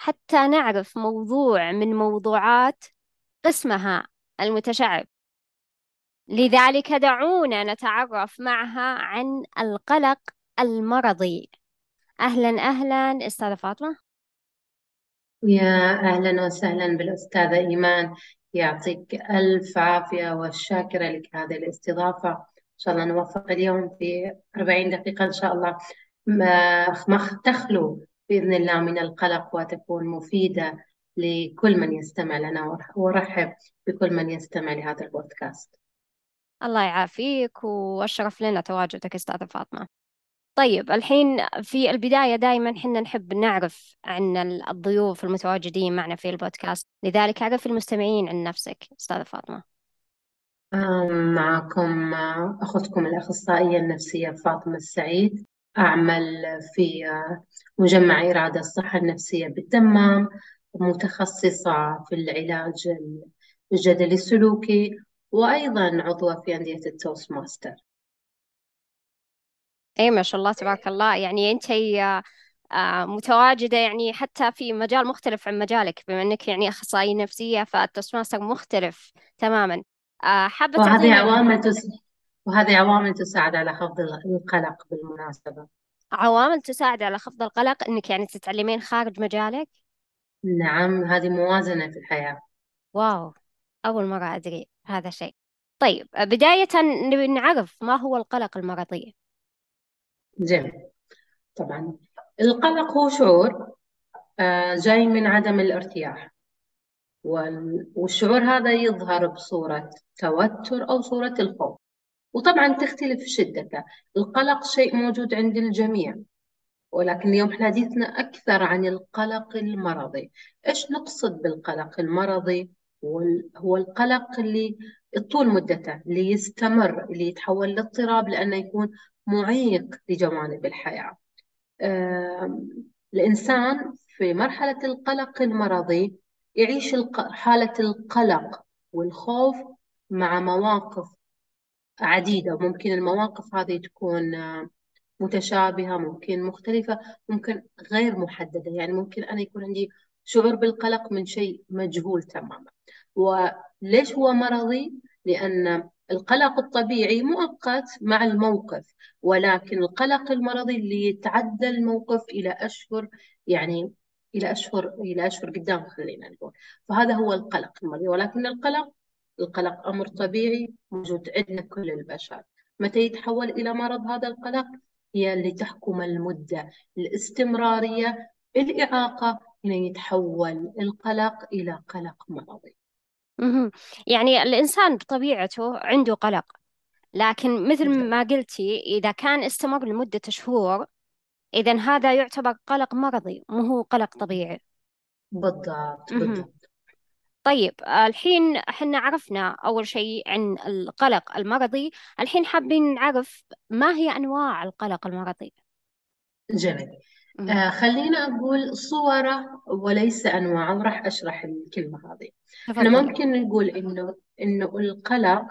حتى نعرف موضوع من موضوعات قسمها المتشعب. لذلك دعونا نتعرف معها عن القلق المرضي. أهلا أهلا أستاذة فاطمة. يا أهلا وسهلا بالأستاذة إيمان. يعطيك ألف عافية والشاكرة لك هذه الاستضافة. إن شاء الله نوفق اليوم في 40 دقيقة إن شاء الله. ما تخلو بإذن الله من القلق وتكون مفيدة لكل من يستمع لنا وأرحب بكل من يستمع لهذا البودكاست. الله يعافيك وأشرف لنا تواجدك أستاذة فاطمة. طيب الحين في البداية دائما حنا نحب نعرف عن الضيوف المتواجدين معنا في البودكاست. لذلك أعرف المستمعين عن نفسك أستاذة فاطمة. معكم أختكم الأخصائية النفسية فاطمة السعيد. أعمل في مجمع إرادة الصحة النفسية بالدمام متخصصة في العلاج الجدلي السلوكي وأيضا عضوة في أندية ال Toastmaster. إي ما شاء الله تبارك الله. يعني أنت آه، متواجدة يعني حتى في مجال مختلف عن مجالك بما إنك يعني أخصائية نفسية فال Toastmaster مختلف تماما. آه، حابة وهذه عوامل. وهذه عوامل تساعد على خفض القلق بالمناسبة. عوامل تساعد على خفض القلق إنك يعني تتعلمين خارج مجالك؟ نعم هذه موازنة في الحياة. واو أول مرة أدري هذا الشيء طيب بداية نبي نعرف ما هو القلق المرضي؟ جميل. طبعا القلق هو شعور آه، جاي من عدم الارتياح. والشعور هذا يظهر بصورة توتر أو صورة الخوف. وطبعا تختلف شدته القلق شيء موجود عند الجميع ولكن اليوم حديثنا أكثر عن القلق المرضي. إيش نقصد بالقلق المرضي؟ هو القلق اللي طول مدته اللي يستمر اللي يتحول لاضطراب لأنه يكون معيق لجوانب الحياة. الإنسان في مرحلة القلق المرضي يعيش حالة القلق والخوف مع مواقف عديدة. ممكن المواقف هذه تكون متشابهة ممكن مختلفة ممكن غير محددة. يعني ممكن أنا يكون عندي شعور بالقلق من شيء مجهول تماما. وليش هو مرضي؟ لأن القلق الطبيعي مؤقت مع الموقف ولكن القلق المرضي اللي يتعدى الموقف إلى أشهر يعني إلى أشهر إلى أشهر قدام خلينا نقول. فهذا هو القلق المرضي. ولكن القلق القلق أمر طبيعي موجود عندنا كل البشر. متى يتحول إلى مرض هذا القلق؟ هي اللي تحكم المدة الاستمرارية الإعاقة هنا يتحول القلق إلى قلق مرضي. يعني الإنسان بطبيعته عنده قلق لكن مثل ما قلتي إذا كان استمر لمدة شهور إذا هذا يعتبر قلق مرضي مو هو قلق طبيعي. بالضبط بالضبط. طيب الحين إحنا عرفنا أول شيء عن القلق المرضي. الحين حابين نعرف ما هي أنواع القلق المرضي؟ جميل. آه خلينا أقول صوره وليس أنواعه وراح أشرح الكلمة هذه. إحنا ممكن نقول إنه إنه القلق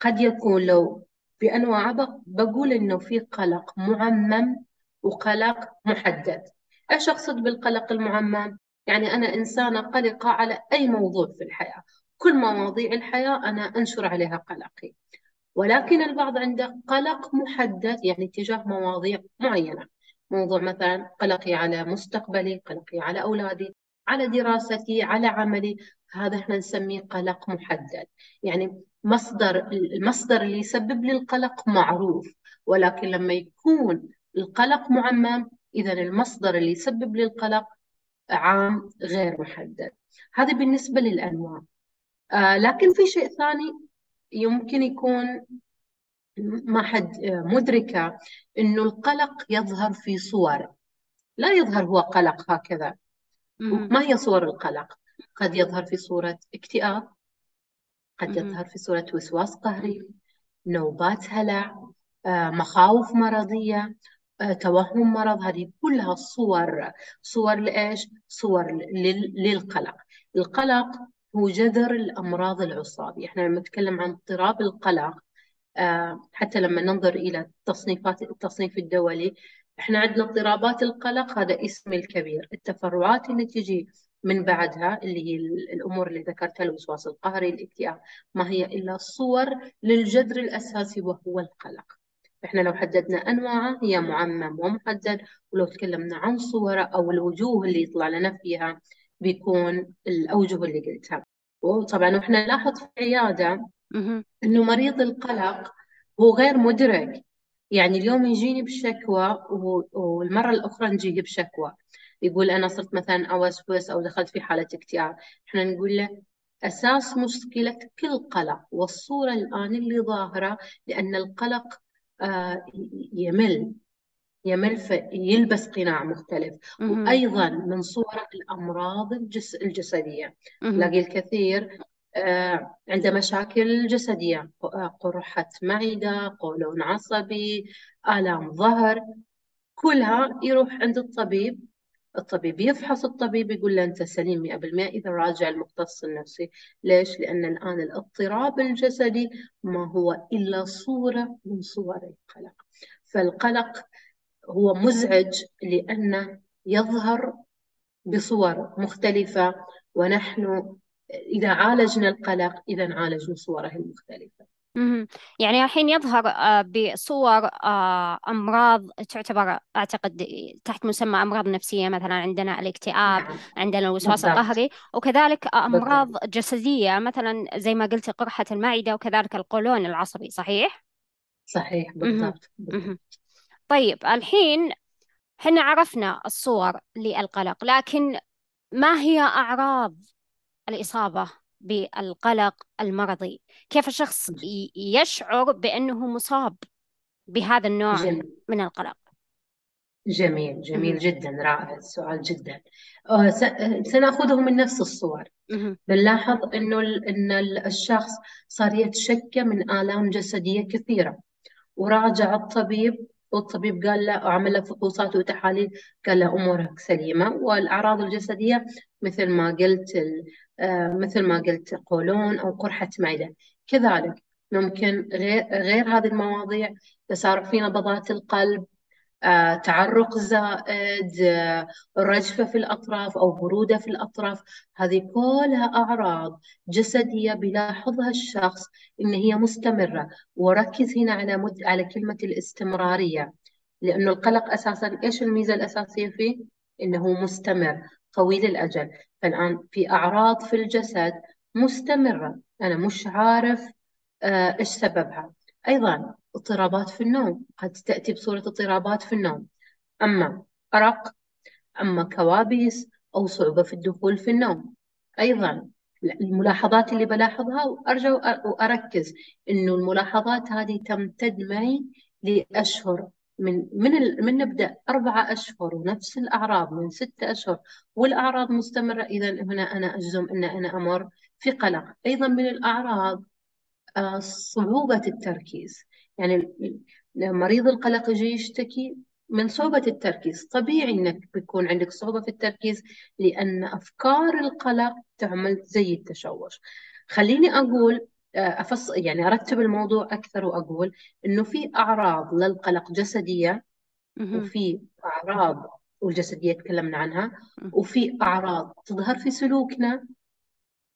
قد يكون لو بأنواعه بقول إنه في قلق معمم وقلق محدد. إيش أقصد بالقلق المعمم؟ يعني أنا إنسانة قلقة على أي موضوع في الحياة. كل مواضيع الحياة أنا أنشر عليها قلقي. ولكن البعض عنده قلق محدد يعني تجاه مواضيع معينة. موضوع مثلا قلقي على مستقبلي قلقي على أولادي على دراستي على عملي. هذا إحنا نسميه قلق محدد. يعني مصدر المصدر اللي يسبب لي القلق معروف. ولكن لما يكون القلق معمم إذا المصدر اللي يسبب لي القلق عام غير محدد. هذا بالنسبة للأنواع آه لكن في شيء ثاني يمكن يكون ما حد مدركة إنه القلق يظهر في صور. لا يظهر هو قلق هكذا. ما هي صور القلق؟ قد يظهر في صورة اكتئاب قد يظهر في صورة وسواس قهري نوبات هلع آه، مخاوف مرضية. آه، توهم مرض. هذه كلها صور صور لإيش؟ صور للقلق. القلق هو جذر الأمراض العصابية. إحنا لما نتكلم عن اضطراب القلق آه، حتى لما ننظر إلى التصنيفات التصنيف الدولي إحنا عندنا اضطرابات القلق. هذا اسم الكبير. التفرعات اللي تجي من بعدها اللي هي الأمور اللي ذكرتها الوسواس القهري الإكتئاب ما هي إلا صور للجذر الأساسي وهو القلق. إحنا لو حددنا أنواعه هي معمم ومحدد ولو تكلمنا عن صورة أو الوجوه اللي يطلع لنا فيها بيكون الأوجه اللي قلتها. وطبعا إحنا نلاحظ في العياده إنه مريض القلق هو غير مدرك. يعني اليوم يجيني بشكوى والمرة الأخرى نجيه بشكوى. يقول أنا صرت مثلا أوسوس أو دخلت في حالة اكتئاب. إحنا نقول له أساس مشكلة كل قلق. والصورة الآن اللي ظاهرة لأن القلق يمل يمل فيلبس قناع مختلف. وأيضا من صور الأمراض الجس الجسدية. تلاقي الكثير آه، عنده مشاكل جسدية. قرحة معدة قولون عصبي آلام ظهر كلها يروح عند الطبيب الطبيب يفحص الطبيب يقول له أنت سليم 100% إذا راجع المختص النفسي. ليش؟ لأن الآن الاضطراب الجسدي ما هو إلا صورة من صور القلق. فالقلق هو مزعج لأنه يظهر بصور مختلفة ونحن إذا عالجنا القلق إذا عالجنا صوره المختلفة. يعني الحين يظهر آه، بصور آه، أمراض تعتبر أعتقد تحت مسمى أمراض نفسية مثلا عندنا الاكتئاب نعم عندنا الوسواس القهري وكذلك أمراض بالضبط. جسدية مثلا زي ما قلت قرحة المعدة وكذلك القولون العصبي صحيح؟ صحيح بالضبط, بالضبط. طيب الحين حنا عرفنا الصور للقلق لكن ما هي أعراض الإصابة بالقلق المرضي. كيف الشخص يشعر بأنه مصاب بهذا النوع جميل. من القلق؟ جميل جميل جدا رائع السؤال جدا. سنأخذه من نفس الصور. بنلاحظ إنه إن الشخص صار يتشكى من آلام جسدية كثيرة. وراجع الطبيب والطبيب قال له عمل له فحوصات وتحاليل قال له أمورك سليمة. والأعراض الجسدية مثل ما قلت مثل ما قلت قولون أو قرحة معده كذلك ممكن غير غير هذه المواضيع تسارع في نبضات القلب آه، تعرق زائد آه، رجفة في الأطراف أو برودة في الأطراف. هذه كلها أعراض جسدية بيلاحظها الشخص إن هي مستمرة. وركز هنا على مد... على كلمة الاستمرارية لأنه القلق أساسا إيش الميزة الأساسية فيه؟ إنه مستمر. طويل الأجل. فالآن في أعراض في الجسد مستمرة. أنا مش عارف آه، إيش سببها. أيضا اضطرابات في النوم. قد تأتي بصورة اضطرابات في النوم. أما أرق أما كوابيس أو صعوبة في الدخول في النوم. أيضا الملاحظات اللي بلاحظها وأرجع وأركز إنه الملاحظات هذه تمتد معي لأشهر من من من نبدأ اربعه أشهر ونفس الأعراض من ستة أشهر والأعراض مستمرة. إذا هنا أنا أجزم إن أنا أمر في قلق. أيضا من الأعراض آه، صعوبة التركيز. يعني مريض القلق يجي يشتكي من صعوبة التركيز. طبيعي إنك بيكون عندك صعوبة في التركيز لأن أفكار القلق تعمل زي التشوش. خليني أقول آه، أفص يعني أرتب الموضوع أكثر وأقول إنه في أعراض للقلق جسدية وفي أعراض والجسدية تكلمنا عنها وفي أعراض تظهر في سلوكنا.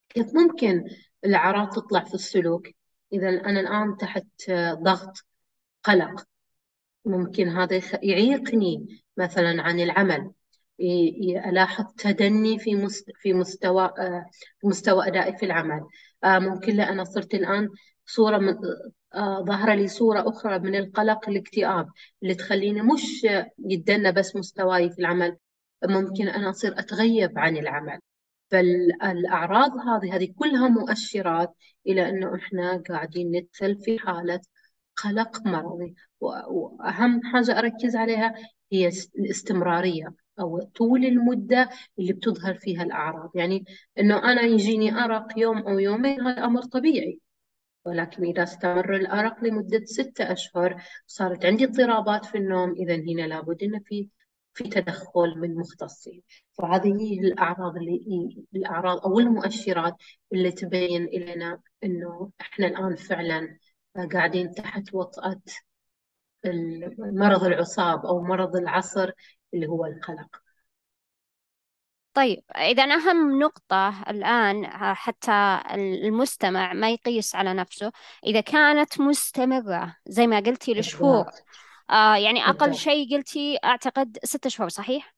كيف ممكن الأعراض تطلع في السلوك؟ إذا أنا الآن تحت ضغط قلق ممكن هذا يعيقني مثلا عن العمل ألاحظ تدني في في مستوى في مستوى أدائي في العمل. آه، ممكن لا أنا صرت الآن صورة من آه، ظهر لي صورة أخرى من القلق الاكتئاب اللي تخليني مش يدنا بس مستواي في العمل. ممكن أنا أصير أتغيب عن العمل. فالأعراض هذه هذه كلها مؤشرات إلى أنه إحنا قاعدين ندخل في حالة قلق مرضي. وأهم حاجة أركز عليها هي الاستمرارية. أو طول المدة اللي بتظهر فيها الأعراض. يعني إنه أنا يجيني أرق يوم أو يومين هذا أمر طبيعي. ولكن إذا استمر الأرق لمدة ستة أشهر صارت عندي اضطرابات في النوم إذا هنا لابد أن في في تدخل من مختصين. فهذه هي الأعراض اللي الأعراض أو المؤشرات اللي تبين لنا أنه إحنا الآن فعلا قاعدين تحت وطأة المرض العصاب أو مرض العصر اللي هو القلق. طيب إذا أهم نقطة الآن حتى المستمع ما يقيس على نفسه. إذا كانت مستمرة زي ما قلتي لشهور آه يعني أقل شيء قلتي أعتقد ستة شهور صحيح؟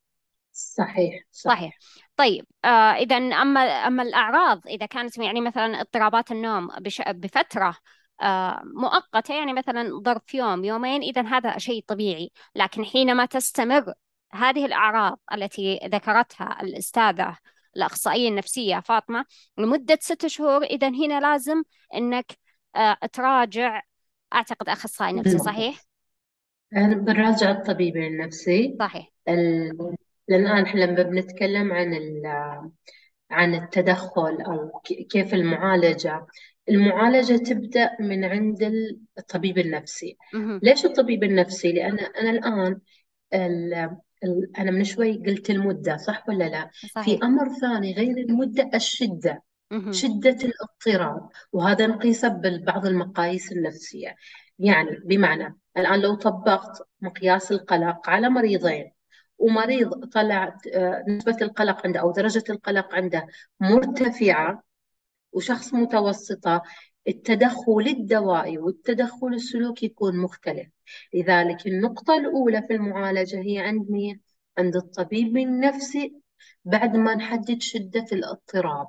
صحيح. صحيح. طيب آه إذا أما أما الأعراض إذا كانت يعني مثلا اضطرابات النوم بش بفترة آه مؤقتة يعني مثلا ظرف يوم يومين إذا هذا شيء طبيعي. لكن حينما تستمر هذه الأعراض التي ذكرتها الأستاذة الأخصائية النفسية فاطمة لمدة ست شهور إذا هنا لازم أنك آه تراجع أعتقد أخصائي نفسي صحيح؟ بنراجع الطبيب النفسي. صحيح. ال... الآن إحنا لما بنتكلم عن ال... عن التدخل أو كيف المعالجة المعالجة تبدأ من عند الطبيب النفسي. ليش الطبيب النفسي؟ لأن أنا الآن أنا من شوي قلت المدة صح ولا لا؟ صحيح. في أمر ثاني غير المدة الشدة شدة الاضطراب وهذا نقيسه ببعض المقاييس النفسية يعني بمعنى الآن لو طبقت مقياس القلق على مريضين ومريض طلعت آه، نسبة القلق عنده أو درجة القلق عنده مرتفعة وشخص متوسطة التدخل الدوائي والتدخل السلوكي يكون مختلف. لذلك النقطة الأولى في المعالجة هي عند مين؟ عند الطبيب النفسي بعد ما نحدد شدة الاضطراب.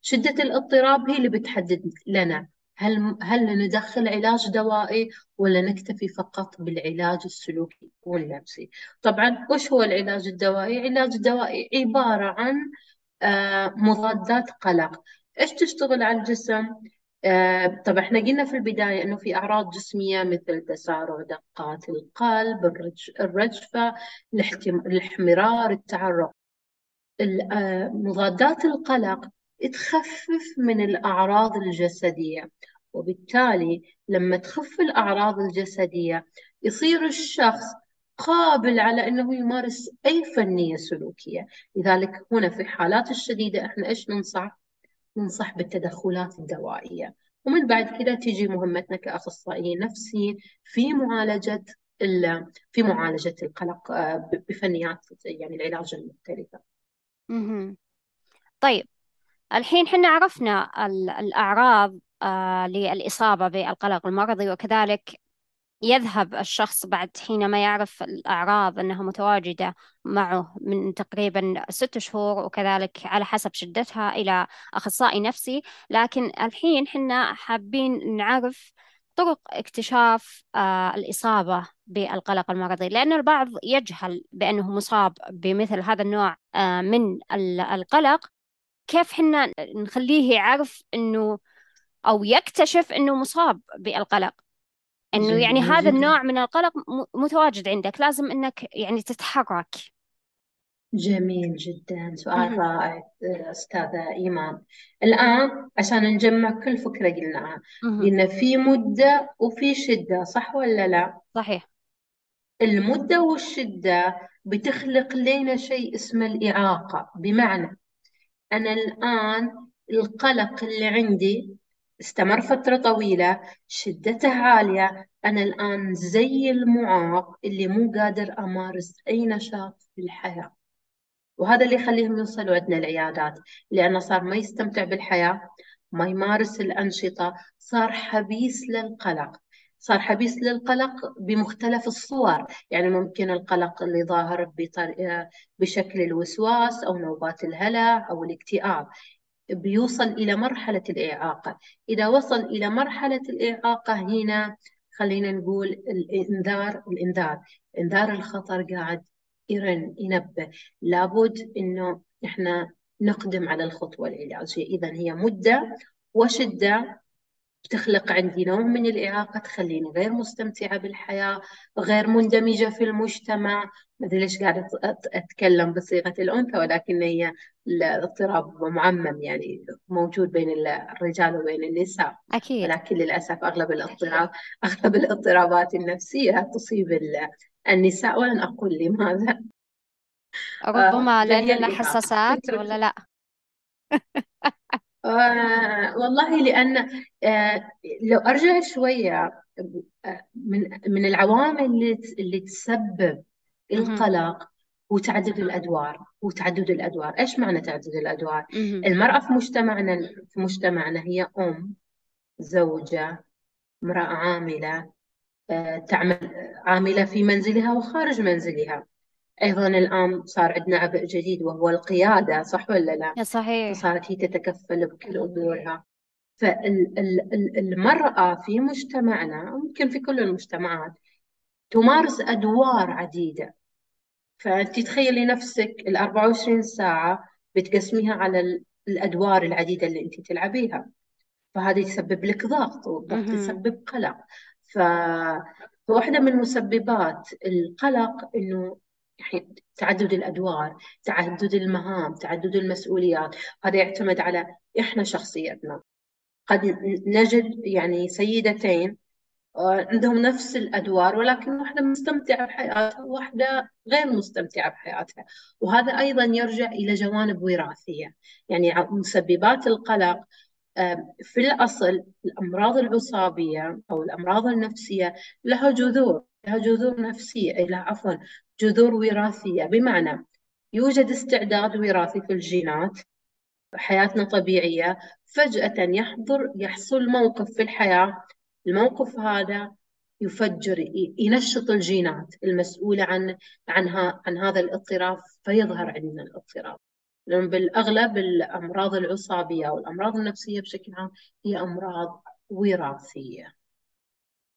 شدة الاضطراب هي اللي بتحدد لنا هل هل ندخل علاج دوائي ولا نكتفي فقط بالعلاج السلوكي والنفسي. طبعا وش هو العلاج الدوائي؟ العلاج الدوائي عبارة عن آه، مضادات قلق. إيش تشتغل على الجسم؟ آه، طبعا إحنا قلنا في البداية إنه في أعراض جسمية مثل تسارع دقات القلب الرجفة الاحمرار التعرق آه، مضادات القلق تخفف من الأعراض الجسدية وبالتالي لما تخف الأعراض الجسدية يصير الشخص قابل على أنه يمارس أي فنية سلوكية لذلك هنا في الحالات الشديدة إحنا إيش ننصح؟ ننصح بالتدخلات الدوائية ومن بعد كده تيجي مهمتنا كأخصائيين نفسيين في معالجة في معالجة القلق آه، بفنيات يعني العلاج المختلفة. طيب الحين حنا عرفنا الأعراض آه، للإصابة بالقلق المرضي وكذلك يذهب الشخص بعد حينما يعرف الأعراض أنها متواجدة معه من تقريبا ست شهور وكذلك على حسب شدتها إلى أخصائي نفسي. لكن الحين حنا حابين نعرف طرق اكتشاف آه، الإصابة بالقلق المرضي لأن البعض يجهل بأنه مصاب بمثل هذا النوع آه، من القلق. كيف حنا نخليه يعرف إنه أو يكتشف إنه مصاب بالقلق؟ إنه يعني هذا النوع من القلق متواجد عندك لازم إنك يعني تتحرك جميل جدا. سؤال رائع أستاذة إيمان. الآن عشان نجمع كل فكرة قلناها قلنا في مدة وفي شدة صح ولا لا؟ صحيح. المدة والشدة بتخلق لنا شيء اسمه الإعاقة. بمعنى أنا الآن القلق اللي عندي استمر فترة طويلة شدته عالية. أنا الآن زي المعاق اللي مو قادر أمارس أي نشاط في الحياة. وهذا اللي يخليهم يوصلوا عندنا العيادات. لأنه صار ما يستمتع بالحياة ما يمارس الأنشطة صار حبيس للقلق. صار حبيس للقلق بمختلف الصور. يعني ممكن القلق اللي ظاهر بشكل الوسواس أو نوبات الهلع أو الاكتئاب. بيوصل إلى مرحلة الإعاقة. إذا وصل إلى مرحلة الإعاقة هنا خلينا نقول الإنذار الإنذار. إنذار الخطر قاعد يرن ينبه. لابد إنه إحنا نقدم على الخطوة العلاجية. إذا هي مدة وشدة بتخلق عندي نوع من الإعاقة تخليني غير مستمتعة بالحياة غير مندمجة في المجتمع. ما أدري ليش قاعدة أتكلم بصيغة الأنثى ولكن هي الاضطراب معمم يعني موجود بين الرجال وبين النساء. أكيد. ولكن للأسف أغلب الاضطراب أغلب الاضطرابات النفسية تصيب النساء. ولن أقول لماذا. ربما آه، لأننا حساسات ولا لا؟ آه والله لأن آه لو أرجع شوية آه من من العوامل اللي اللي تسبب القلق وتعدد الأدوار وتعدد الأدوار. إيش معنى تعدد الأدوار؟ المرأة في مجتمعنا في مجتمعنا هي أم زوجة امرأة عاملة آه، تعمل عاملة في منزلها وخارج منزلها. أيضا الآن صار عندنا عبء جديد وهو القيادة صح ولا لا؟ صحيح. فصارت هي تتكفل بكل أمورها. فالمرأة في مجتمعنا ممكن في كل المجتمعات تمارس أدوار عديدة. فأنت تخيلي نفسك ال 24 ساعة بتقسميها على الأدوار العديدة اللي أنت تلعبيها. فهذا يسبب لك ضغط والضغط يسبب قلق. فواحدة من مسببات القلق يعني تعدد الأدوار تعدد المهام تعدد المسؤوليات. هذا يعتمد على إحنا شخصيتنا. قد نجد يعني سيدتين آه، عندهم نفس الأدوار ولكن واحدة مستمتعة بحياتها وواحدة غير مستمتعة بحياتها. وهذا أيضا يرجع إلى جوانب وراثية. يعني مسببات القلق في الأصل الأمراض العصابية أو الأمراض النفسية لها جذور لها جذور نفسية لها عفوا جذور وراثية. بمعنى يوجد استعداد وراثي في الجينات حياتنا طبيعية فجأة يحضر يحصل موقف في الحياة. الموقف هذا يفجر ينشط الجينات المسؤولة عن عنها عن هذا الاضطراب فيظهر عندنا الاضطراب لأن بالأغلب الأمراض العصابية والأمراض النفسية بشكل عام هي أمراض وراثية.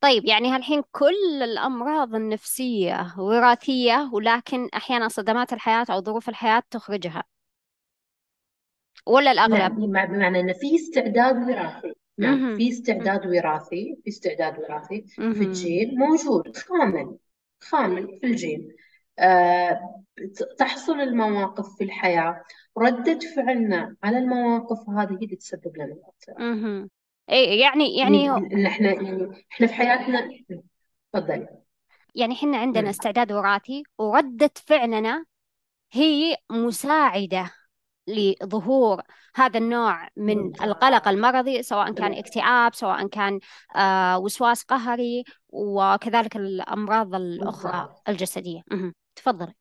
طيب يعني هالحين كل الأمراض النفسية وراثية ولكن أحيانا صدمات الحياة أو ظروف الحياة تخرجها. ولا الأغلب؟ لا بمعنى أن في استعداد وراثي. نعم في استعداد وراثي في استعداد وراثي في الجين موجود خامل خامل في الجين. تحصل المواقف في الحياة. ردة فعلنا على المواقف هذه هي اللي تسبب لنا الاضطراب اي يعني يعني ان إحنا يعني إحنا في حياتنا تفضلي يعني إحنا عندنا استعداد وراثي وردة فعلنا هي مساعدة لظهور هذا النوع من القلق المرضي سواء كان اكتئاب سواء كان آه وسواس قهري وكذلك الأمراض الأخرى الجسدية. تفضلي.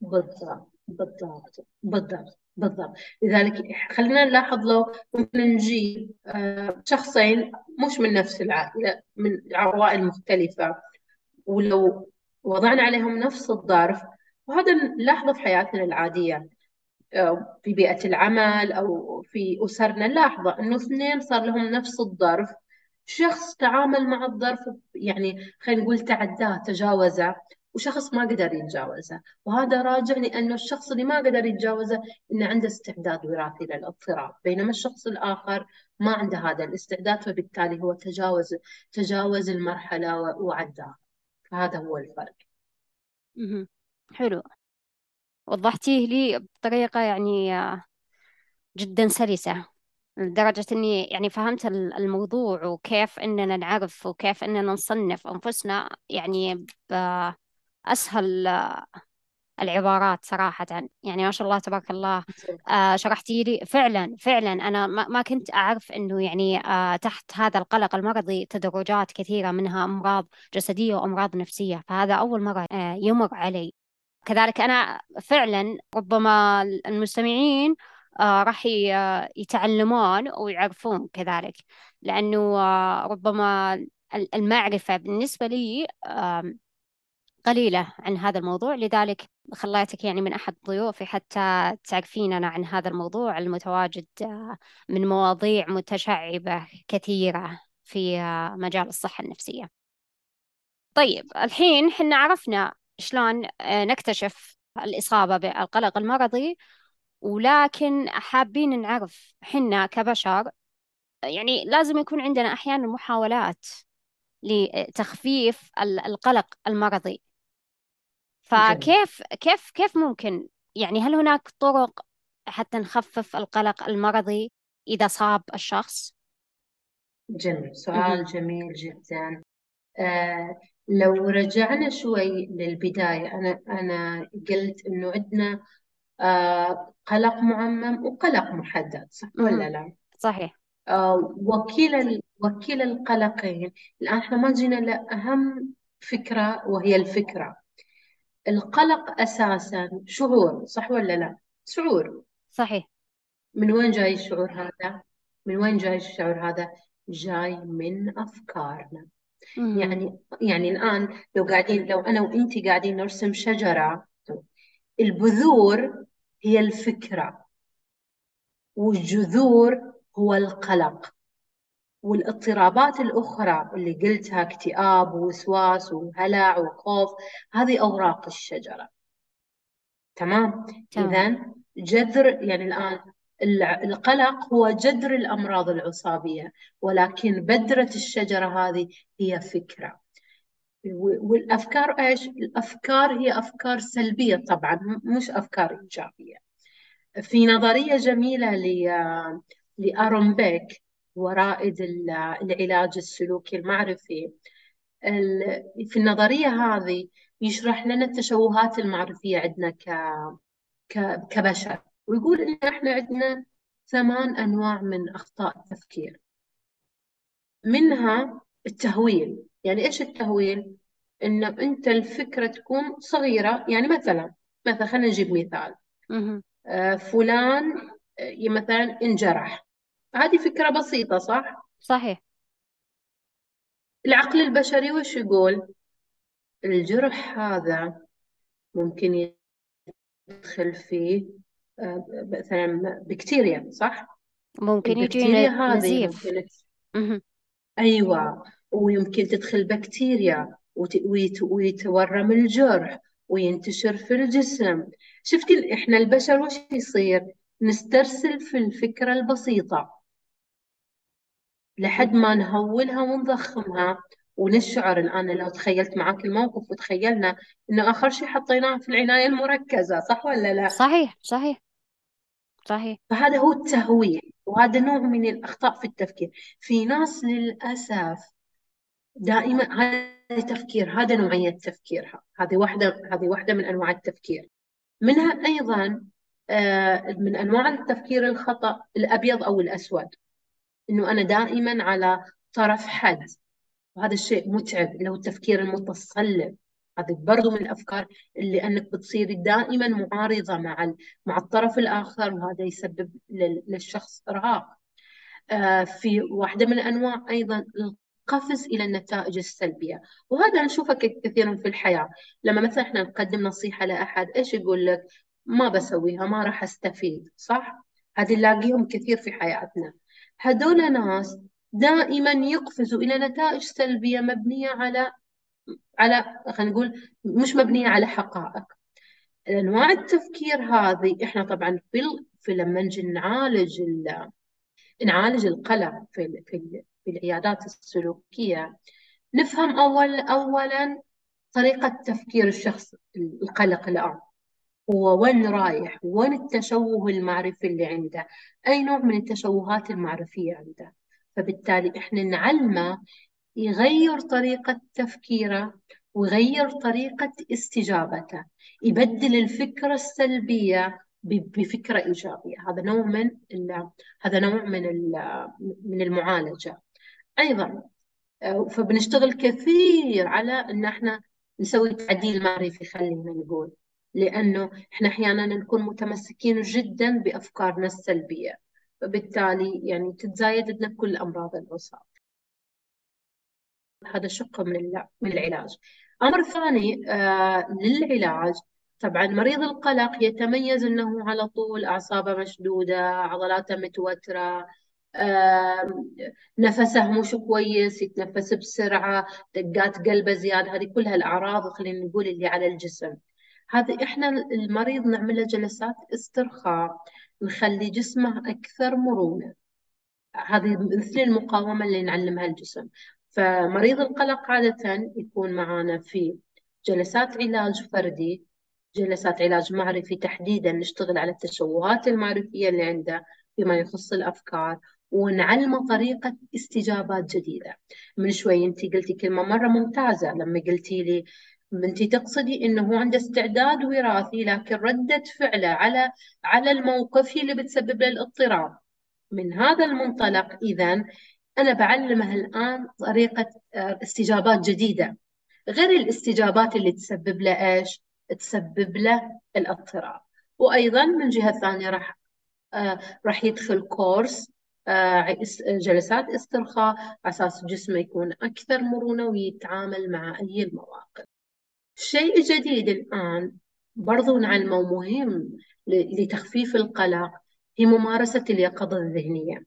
بالضبط بالضبط بالضبط لذلك خلينا نلاحظ لو ممكن نجيب آه، شخصين مش من نفس العائلة من عوائل مختلفة ولو وضعنا عليهم نفس الظرف وهذا نلاحظه في حياتنا العادية آه، في بيئة العمل أو في أسرنا نلاحظه إنه اثنين صار لهم نفس الظرف شخص تعامل مع الظرف يعني خلينا نقول تعداه تجاوزه وشخص ما قدر يتجاوزه. وهذا راجع لأنه الشخص اللي ما قدر يتجاوزه إنه عنده استعداد وراثي للاضطراب. بينما الشخص الآخر ما عنده هذا الاستعداد فبالتالي هو تجاوز تجاوز المرحلة وعداها فهذا هو الفرق. حلو. وضحتيه لي بطريقة يعني جدا سلسة لدرجة إني يعني فهمت الموضوع وكيف إننا نعرف وكيف إننا نصنف أنفسنا يعني أسهل آه، العبارات صراحة. يعني ما شاء الله تبارك الله. آه شرحتي لي فعلا فعلا أنا ما كنت أعرف أنه يعني آه تحت هذا القلق المرضي تدرجات كثيرة منها أمراض جسدية وأمراض نفسية. فهذا أول مرة آه يمر علي. كذلك أنا فعلا ربما المستمعين آه راح يتعلمون ويعرفون كذلك. لأنه آه ربما المعرفة بالنسبة لي آه قليلة عن هذا الموضوع لذلك خليتك يعني من أحد ضيوفي حتى تعرفين أنا عن هذا الموضوع المتواجد آه، من مواضيع متشعبة كثيرة في آه، مجال الصحة النفسية. طيب الحين حنا عرفنا شلون آه، نكتشف الإصابة بالقلق المرضي ولكن حابين نعرف حنا كبشر يعني لازم يكون عندنا أحيانا محاولات لتخفيف القلق المرضي. فكيف كيف كيف ممكن؟ يعني هل هناك طرق حتى نخفف القلق المرضي إذا صاب الشخص؟ جميل سؤال جميل جدا. آه لو رجعنا شوي للبداية أنا أنا قلت إنه عندنا آه قلق معمم وقلق محدد صح ولا لا؟ صحيح. آه وكلا وكلا القلقين. الآن إحنا ما جينا لأهم فكرة وهي الفكرة. القلق أساسا شعور صح ولا لا؟ شعور صحيح من وين جاي الشعور هذا؟ من وين جاي الشعور هذا؟ جاي من أفكارنا مم. يعني يعني الآن لو قاعدين لو أنا وأنت قاعدين نرسم شجرة البذور هي الفكرة والجذور هو القلق والاضطرابات الأخرى اللي قلتها اكتئاب ووسواس وهلع وخوف هذه أوراق الشجرة تمام تمام. إذا جذر يعني الآن القلق هو جذر الأمراض العصابية ولكن بذرة الشجرة هذه هي فكرة والأفكار إيش؟ الأفكار هي أفكار سلبية طبعا مش أفكار إيجابية في نظرية جميلة لأرون بيك ورائد العلاج السلوكي المعرفي. في النظرية هذه يشرح لنا التشوهات المعرفية عندنا كبشر ويقول إن إحنا عندنا ثمان أنواع من أخطاء التفكير. منها التهويل. يعني إيش التهويل؟ إن أنت الفكرة تكون صغيرة يعني مثلا مثلا خلينا نجيب مثال. آه فلان آه مثلا انجرح. هذه فكرة بسيطة صح؟ صحيح العقل البشري وش يقول؟ الجرح هذا ممكن يدخل فيه آه، مثلا بكتيريا صح؟ ممكن يجي نزيف ممكن... أيوة ويمكن تدخل بكتيريا وت... ويت... ويتورم الجرح وينتشر في الجسم شفتي إحنا البشر وش يصير نسترسل في الفكرة البسيطة لحد ما نهولها ونضخمها. ونشعر الآن لو تخيلت معك الموقف وتخيلنا إنه آخر شيء حطيناه في العناية المركزة صح ولا لا؟ صحيح صحيح. صحيح. فهذا هو التهويل وهذا نوع من الأخطاء في التفكير. في ناس للأسف دائما هذا تفكير هذا نوعية تفكيرها هذه واحدة هذه واحدة من أنواع التفكير. منها أيضا آه، من أنواع التفكير الخطأ الأبيض أو الأسود. إنه أنا دائما على طرف حد. وهذا الشيء متعب اللي هو التفكير المتصلب. هذه برضو من الأفكار اللي أنك بتصيري دائما معارضة مع مع الطرف الآخر وهذا يسبب للشخص إرهاق. آه، في واحدة من الأنواع أيضا القفز إلى النتائج السلبية. وهذا نشوفه كثيرا في الحياة. لما مثلا إحنا نقدم نصيحة لأحد إيش يقول لك؟ ما بسويها ما راح أستفيد. صح؟ هذه نلاقيهم كثير في حياتنا. هذول ناس دائما يقفزوا إلى نتائج سلبية مبنية على على خلينا نقول مش مبنية على حقائق. أنواع التفكير هذه إحنا طبعا في في لما نجي نعالج نعالج القلق في في في العيادات السلوكية نفهم أول اولا طريقة تفكير الشخص القلق الآن. هو وين رايح؟ وين التشوه المعرفي اللي عنده؟ أي نوع من التشوهات المعرفية عنده؟ فبالتالي إحنا نعلمه يغير طريقة تفكيره ويغير طريقة استجابته يبدل الفكرة السلبية بفكرة إيجابية. هذا نوع من هذا نوع من من المعالجة. أيضا آه، فبنشتغل كثير على أن إحنا نسوي تعديل معرفي خلينا نقول. لأنه إحنا أحيانا نكون متمسكين جدا بأفكارنا السلبية فبالتالي يعني تتزايد لنا كل أمراض العصاب هذا شق من من العلاج. أمر ثاني آه للعلاج. طبعا مريض القلق يتميز أنه على طول أعصابه مشدودة عضلاته متوترة نفسه مش كويس يتنفس بسرعة دقات قلبه زيادة. هذه كلها الأعراض خلينا نقول اللي على الجسم. هذه إحنا المريض نعمل جلسات استرخاء نخلي جسمه أكثر مرونة. هذه مثل المقاومة اللي نعلمها الجسم. فمريض القلق عادة يكون معنا في جلسات علاج فردي جلسات علاج معرفي تحديدا نشتغل على التشوهات المعرفية اللي عنده فيما يخص الأفكار ونعلمه طريقة استجابات جديدة. من شوي أنت قلتي كلمة مرة ممتازة لما قلتي لي أنت تقصدي أنه هو عنده استعداد وراثي لكن ردة فعله على على الموقف هي اللي بتسبب له الاضطراب. من هذا المنطلق إذا أنا بعلمه الآن طريقة آه، استجابات جديدة. غير الاستجابات اللي تسبب له إيش؟ تسبب له الاضطراب. وأيضا من جهة ثانية راح آه راح يدخل كورس آه جلسات استرخاء على أساس جسمه يكون أكثر مرونة ويتعامل مع أي المواقف. الشيء الجديد الآن. برضو نعلمه مهم لتخفيف القلق هي ممارسة اليقظة الذهنية.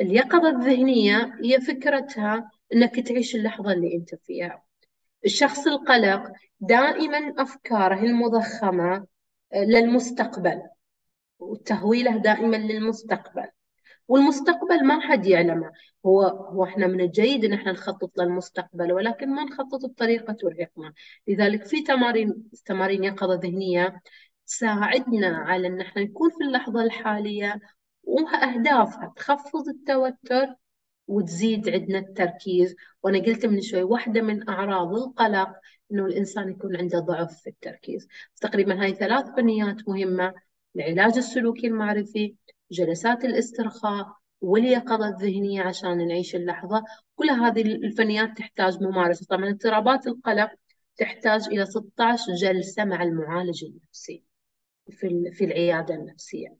اليقظة الذهنية هي فكرتها أنك تعيش اللحظة اللي أنت فيها. الشخص القلق دائما أفكاره المضخمة آه، للمستقبل وتهويله دائما للمستقبل. والمستقبل ما حد يعلمه. هو هو إحنا من الجيد إن إحنا نخطط للمستقبل ولكن ما نخطط بطريقة ترهقنا لذلك في تمارين تمارين يقظة ذهنية تساعدنا على إن إحنا نكون في اللحظة الحالية واهدافها تخفض التوتر وتزيد عندنا التركيز. وأنا قلت من شوي واحدة من أعراض القلق إنه الإنسان يكون عنده ضعف في التركيز. تقريبا هاي ثلاث بنيات مهمة العلاج السلوكي المعرفي جلسات الاسترخاء واليقظة الذهنية عشان نعيش اللحظة. كل هذه الفنيات تحتاج ممارسة. طبعا اضطرابات القلق تحتاج إلى 16 جلسة مع المعالج النفسي في في العيادة النفسية.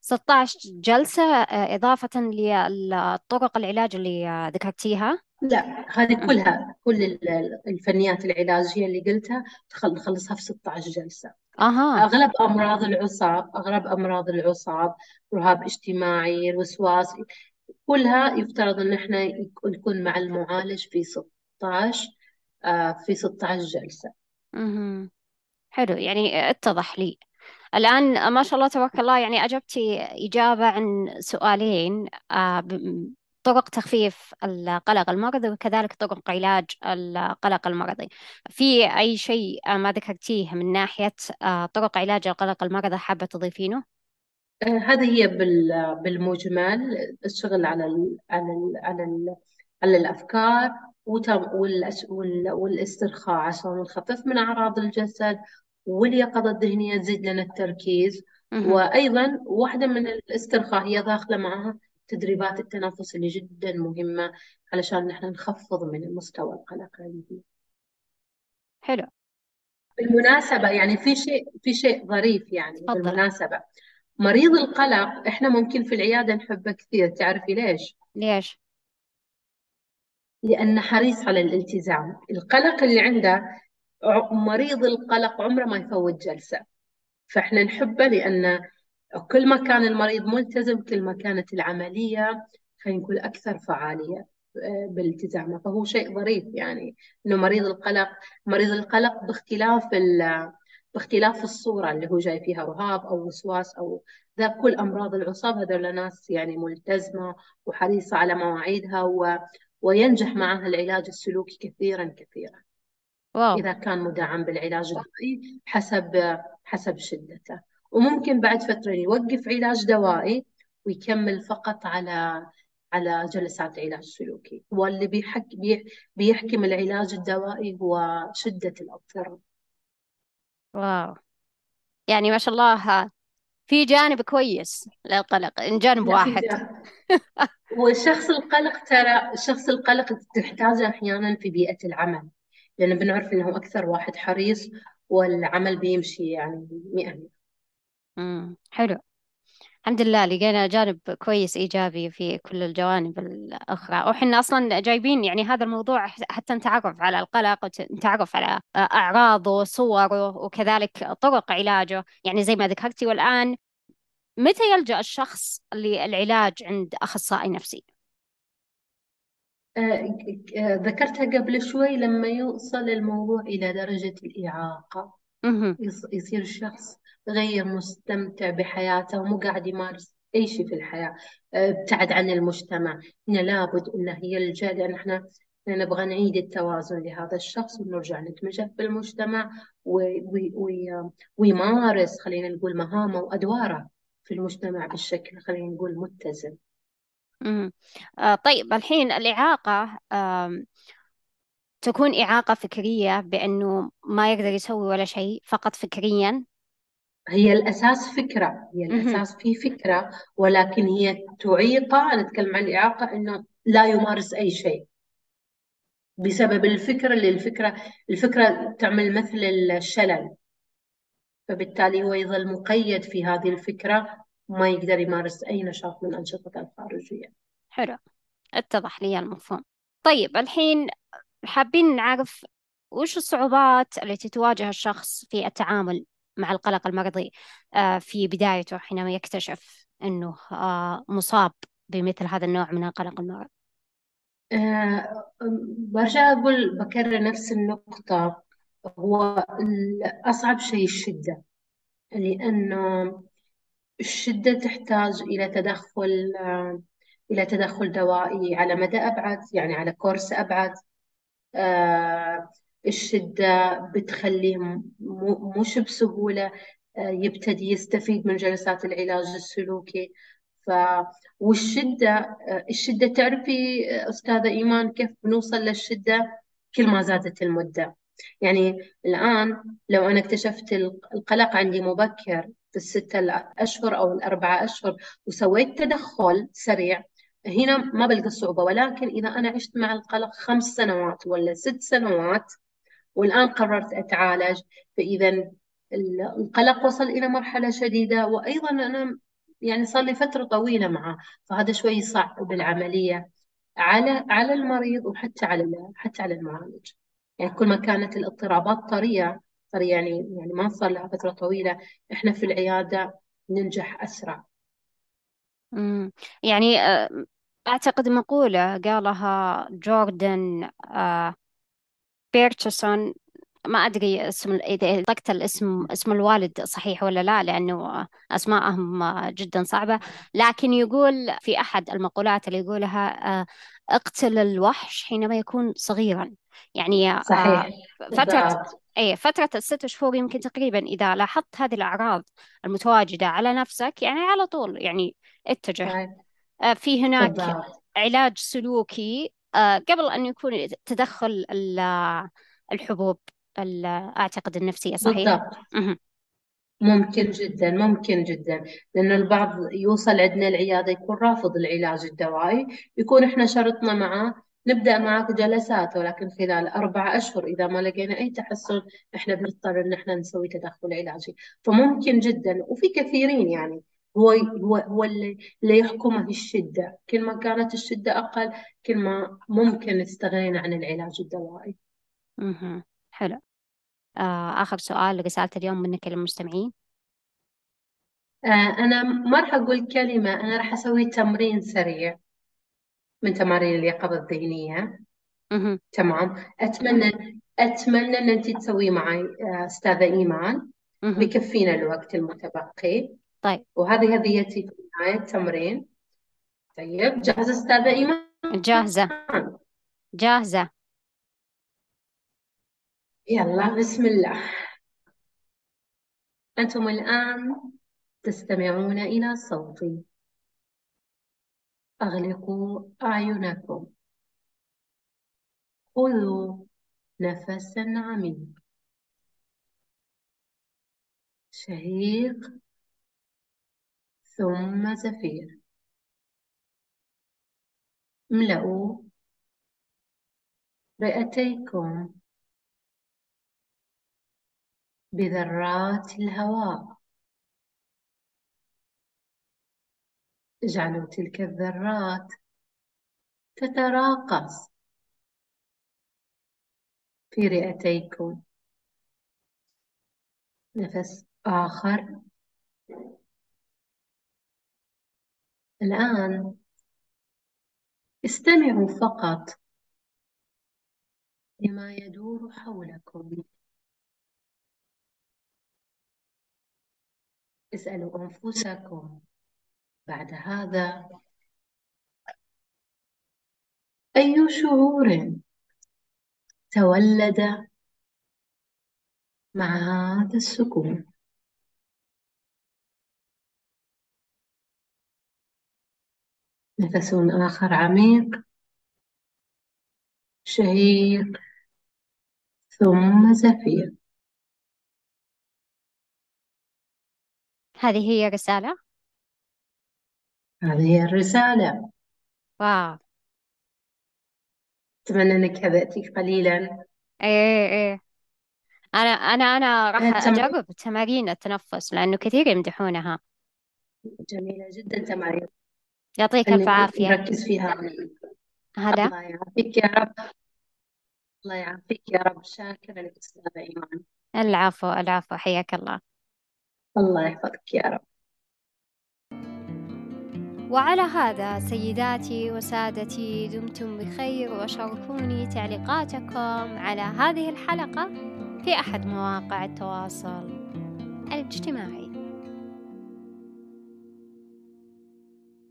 16 جلسة آه، إضافة للطرق العلاج اللي آه، ذكرتيها؟ لا هذه كلها كل الفنيات العلاجية اللي قلتها. تخلصها في 16 جلسة. أها. أغلب أمراض العصاب أغلب أمراض العصاب رهاب اجتماعي الوسواس كلها يفترض أن إحنا نكون مع المعالج في 16 آه، في 16 جلسة. مهم. حلو. يعني اتضح لي. الآن ما شاء الله تبارك الله يعني أجبتي إجابة عن سؤالين آه، طرق تخفيف القلق المرضي وكذلك طرق علاج القلق المرضي. في أي شيء ما ذكرتيه من ناحية آه، طرق علاج القلق المرضي حابة تضيفينه؟ آه، هذه هي بالمجمل الشغل على ال على ال على ال على الأفكار والاسترخاء عشان نخفف من أعراض الجسد واليقظة الذهنية تزيد لنا التركيز. وأيضا واحدة من الاسترخاء هي داخلة معها تدريبات التنفس اللي جدا مهمة علشان نحن نخفض من مستوى القلق عندنا حلو بالمناسبة يعني في شيء في شيء ظريف يعني فضل. بالمناسبة مريض القلق إحنا ممكن في العيادة نحبه كثير تعرفي ليش؟ ليش؟ لأنه حريص على الالتزام القلق اللي عنده مريض القلق عمره ما يفوت جلسة فإحنا نحبه لأن كل ما كان المريض ملتزم كل ما كانت العملية خلينا نقول أكثر فعالية آه، بالتزامه فهو شيء ظريف يعني إنه مريض القلق مريض القلق باختلاف باختلاف الصورة اللي هو جاي فيها رهاب أو وسواس أو ذا كل أمراض العصاب هذول ناس يعني ملتزمة وحريصة على مواعيدها و... وينجح معها العلاج السلوكي كثيرا كثيرا. واو. إذا كان مدعم بالعلاج الدوائي حسب حسب شدته. وممكن بعد فترة يوقف علاج دوائي ويكمل فقط على على جلسات علاج سلوكي. واللي بيحكي بيحكم العلاج الدوائي هو شدة الاضطراب واو. يعني ما شاء الله في جانب كويس للقلق إن جانب واحد. والشخص القلق ترى الشخص القلق تحتاجه أحيانا في بيئة العمل. لأن بنعرف إنه أكثر واحد حريص والعمل بيمشي يعني 100 امم حلو. الحمد لله لقينا جانب كويس إيجابي في كل الجوانب الأخرى. وحنا أصلا جايبين يعني هذا الموضوع حتى نتعرف على القلق ونتعرف على أعراضه وصوره وكذلك طرق علاجه. يعني زي ما ذكرتي والآن متى يلجأ الشخص للعلاج عند أخصائي نفسي؟ آه، آه، ذكرتها قبل شوي لما يوصل الموضوع إلى درجة الإعاقة. يصير الشخص غير مستمتع بحياته ومو قاعد يمارس أي شيء في الحياة. آه، ابتعد عن المجتمع. إن لابد إن هي الجهة لأن إحنا نبغى نعيد التوازن لهذا الشخص ونرجع ندمجه في المجتمع ويمارس خلينا نقول مهامه وأدواره في المجتمع بالشكل خلينا نقول متزن. آه طيب الحين الإعاقة تكون إعاقة فكرية بأنه ما يقدر يسوي ولا شيء فقط فكريا؟ هي الأساس فكرة هي الأساس في فكرة ولكن هي تعيقه نتكلم عن الإعاقة أنه لا يمارس أي شيء. بسبب الفكرة اللي الفكرة الفكرة تعمل مثل الشلل. فبالتالي هو يظل مقيد في هذه الفكرة ما يقدر يمارس أي نشاط من أنشطته الخارجية. حلو. اتضح لي المفهوم. طيب الحين حابين نعرف وش الصعوبات التي تواجه الشخص في التعامل مع القلق المرضي آه، في بدايته حينما يكتشف أنه آه، مصاب بمثل هذا النوع من القلق المرضي أه برجع أقول بكرر نفس النقطة. هو أصعب شيء الشدة لأنه الشدة تحتاج إلى تدخل آه، إلى تدخل دوائي على مدى أبعد يعني على كورس أبعد. آه، الشدة بتخليه مش بسهولة آه، يبتدي يستفيد من جلسات العلاج السلوكي. ف والشدة الشدة تعرفي أستاذة إيمان كيف بنوصل للشدة؟ كل ما زادت المدة. يعني الآن لو أنا اكتشفت القلق عندي مبكر في الستة أشهر أو الأربعة أشهر وسويت تدخل سريع هنا ما بلقى صعوبة ولكن إذا أنا عشت مع القلق خمس سنوات ولا ست سنوات والآن قررت أتعالج فإذا القلق وصل إلى مرحلة شديدة وأيضا أنا يعني صار لي فترة طويلة معه فهذا شوي صعب بالعملية على على المريض وحتى على حتى على المعالج. يعني كل ما كانت الاضطرابات طرية طرية يعني يعني ما صار لها فترة طويلة إحنا في العيادة ننجح أسرع. امم يعني آه، أعتقد مقولة قالها جوردن آه، بيرتشسون. ما أدري اسم إذا طقت الاسم اسم الوالد صحيح ولا لا لأنه أسماءهم جدا صعبة. لكن يقول في أحد المقولات اللي يقولها آه، اقتل الوحش حينما يكون صغيرا. يعني آه، صحيح. فترة اي فترة الست شهور يمكن تقريبا إذا لاحظت هذه الأعراض المتواجدة على نفسك يعني على طول يعني أتجه. آه، في هناك بالضبط. علاج سلوكي. قبل أن يكون تدخل الحبوب أعتقد النفسية صحيح؟ بالضبط. ممكن جدا ممكن جدا. لأن البعض يوصل عندنا العيادة يكون رافض العلاج الدوائي يكون إحنا شرطنا معاه نبدأ معك جلسات ولكن خلال أربع أشهر إذا ما لقينا أي تحسن إحنا بنضطر إن إحنا نسوي تدخل علاجي. فممكن جدا. وفي كثيرين يعني. هو هو هو اللي, اللي يحكمه الشدة. كل ما كانت الشدة أقل كل ما ممكن استغنينا عن العلاج الدوائي. أها حلو. آه آخر سؤال رسالة اليوم منك للمستمعين. آه أنا ما راح أقول كلمة أنا راح أسوي تمرين سريع من تمارين اليقظة الذهنية. مه. تمام. أتمنى أتمنى أن أنت تسوي معي آه، أستاذة إيمان. مه. ويكفينا الوقت المتبقي. طيب. وهذه هديتي في نهاية التمرين طيب جاهزة أستاذة إيمان؟ جاهزة. جاهزة. يلا بسم الله. أنتم الآن تستمعون إلى صوتي. أغلقوا أعينكم. خذوا نفسا عميق. شهيق. ثم زفير املأوا رئتيكم بذرات الهواء. اجعلوا تلك الذرات تتراقص في رئتيكم. نفس آخر. الآن استمعوا فقط لما يدور حولكم. اسألوا أنفسكم بعد هذا. أي شعور تولد مع هذا السكون؟ نفس آخر عميق شهيق ثم زفير. هذه هي الرسالة؟ هذه هي الرسالة. واو. أتمنى أنك هدأتك قليلا. إيه إيه. أنا أنا أنا راح أجرب تمارين التنفس لأنه كثير يمدحونها. جميلة جدا تمارين. يعطيك ألف عافية. نركز فيها. هذا؟ الله يعافيك يا رب. الله يعافيك يا رب. شاكرة لك أستاذة إيمان. العفو العفو. حياك الله. الله يحفظك يا رب. وعلى هذا سيداتي وسادتي دمتم بخير وشاركوني تعليقاتكم على هذه الحلقة في أحد مواقع التواصل الاجتماعي.